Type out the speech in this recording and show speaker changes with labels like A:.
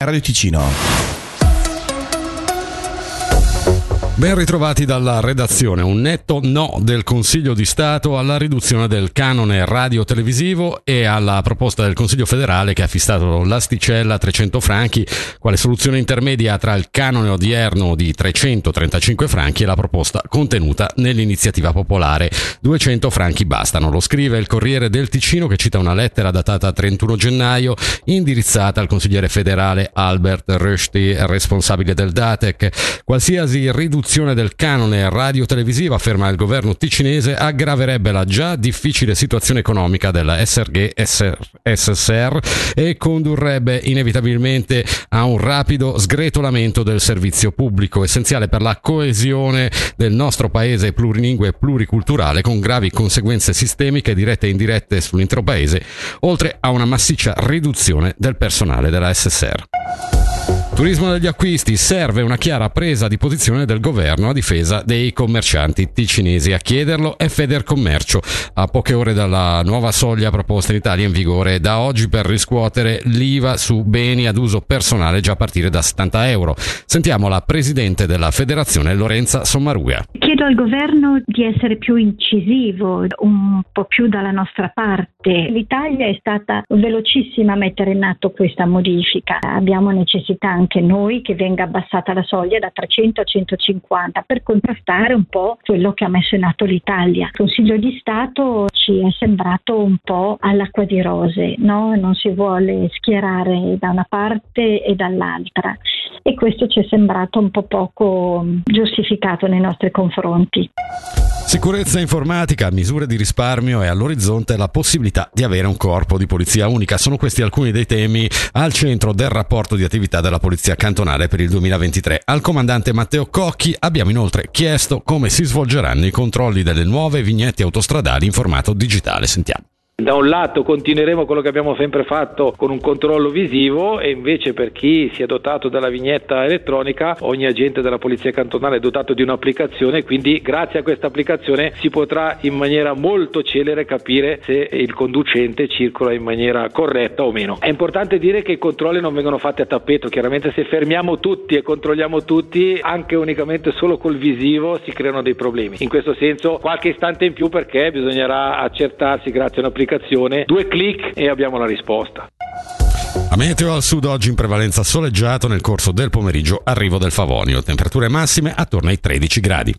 A: Radio Ticino.
B: Ben ritrovati dalla redazione. Un netto no del Consiglio di Stato alla riduzione del canone radio-televisivo e alla proposta del Consiglio federale che ha fissato l'asticella a 300 franchi quale soluzione intermedia tra il canone odierno di 335 franchi e la proposta contenuta nell'iniziativa popolare. 200 franchi bastano. Lo scrive il Corriere del Ticino che cita una lettera datata 31 gennaio indirizzata al consigliere federale Albert Rushdie, responsabile del DATEC. Qualsiasi riduzione riduzione del canone radio-televisivo, afferma il governo ticinese, aggraverebbe la già difficile situazione economica della SRG SSR e condurrebbe inevitabilmente a un rapido sgretolamento del servizio pubblico, essenziale per la coesione del nostro paese plurilingue e pluriculturale, con gravi conseguenze sistemiche dirette e indirette sull'intero paese, oltre a una massiccia riduzione del personale della SSR. Turismo degli acquisti serve una chiara presa di posizione del governo a difesa dei commercianti ticinesi. A chiederlo è Federcommercio, a poche ore dalla nuova soglia proposta in Italia in vigore da oggi per riscuotere l'IVA su beni ad uso personale già a partire da 70 euro. Sentiamo la presidente della federazione Lorenza Sommaruga.
C: Chiedo al governo di essere più incisivo, un po' più dalla nostra parte. L'Italia è stata velocissima a mettere in atto questa modifica. Abbiamo necessità anche noi che venga abbassata la soglia da 300 a 150 per contrastare un po' quello che ha messo in atto l'Italia. Il Consiglio di Stato ci è sembrato un po' all'acqua di rose, no? non si vuole schierare da una parte e dall'altra e questo ci è sembrato un po' poco giustificato nei nostri confronti.
B: Sicurezza informatica, misure di risparmio e all'orizzonte la possibilità di avere un corpo di polizia unica. Sono questi alcuni dei temi al centro del rapporto di attività della Polizia Cantonale per il 2023. Al comandante Matteo Cocchi abbiamo inoltre chiesto come si svolgeranno i controlli delle nuove vignette autostradali in formato digitale. Sentiamo.
D: Da un lato continueremo quello che abbiamo sempre fatto con un controllo visivo e invece per chi si è dotato della vignetta elettronica ogni agente della polizia cantonale è dotato di un'applicazione quindi grazie a questa applicazione si potrà in maniera molto celere capire se il conducente circola in maniera corretta o meno. È importante dire che i controlli non vengono fatti a tappeto, chiaramente se fermiamo tutti e controlliamo tutti anche unicamente solo col visivo si creano dei problemi. In questo senso qualche istante in più perché bisognerà accertarsi grazie a un'applicazione comunicazione, due clic e abbiamo la risposta.
B: A meteo al sud oggi in prevalenza soleggiato nel corso del pomeriggio arrivo del Favonio, temperature massime attorno ai 13 gradi.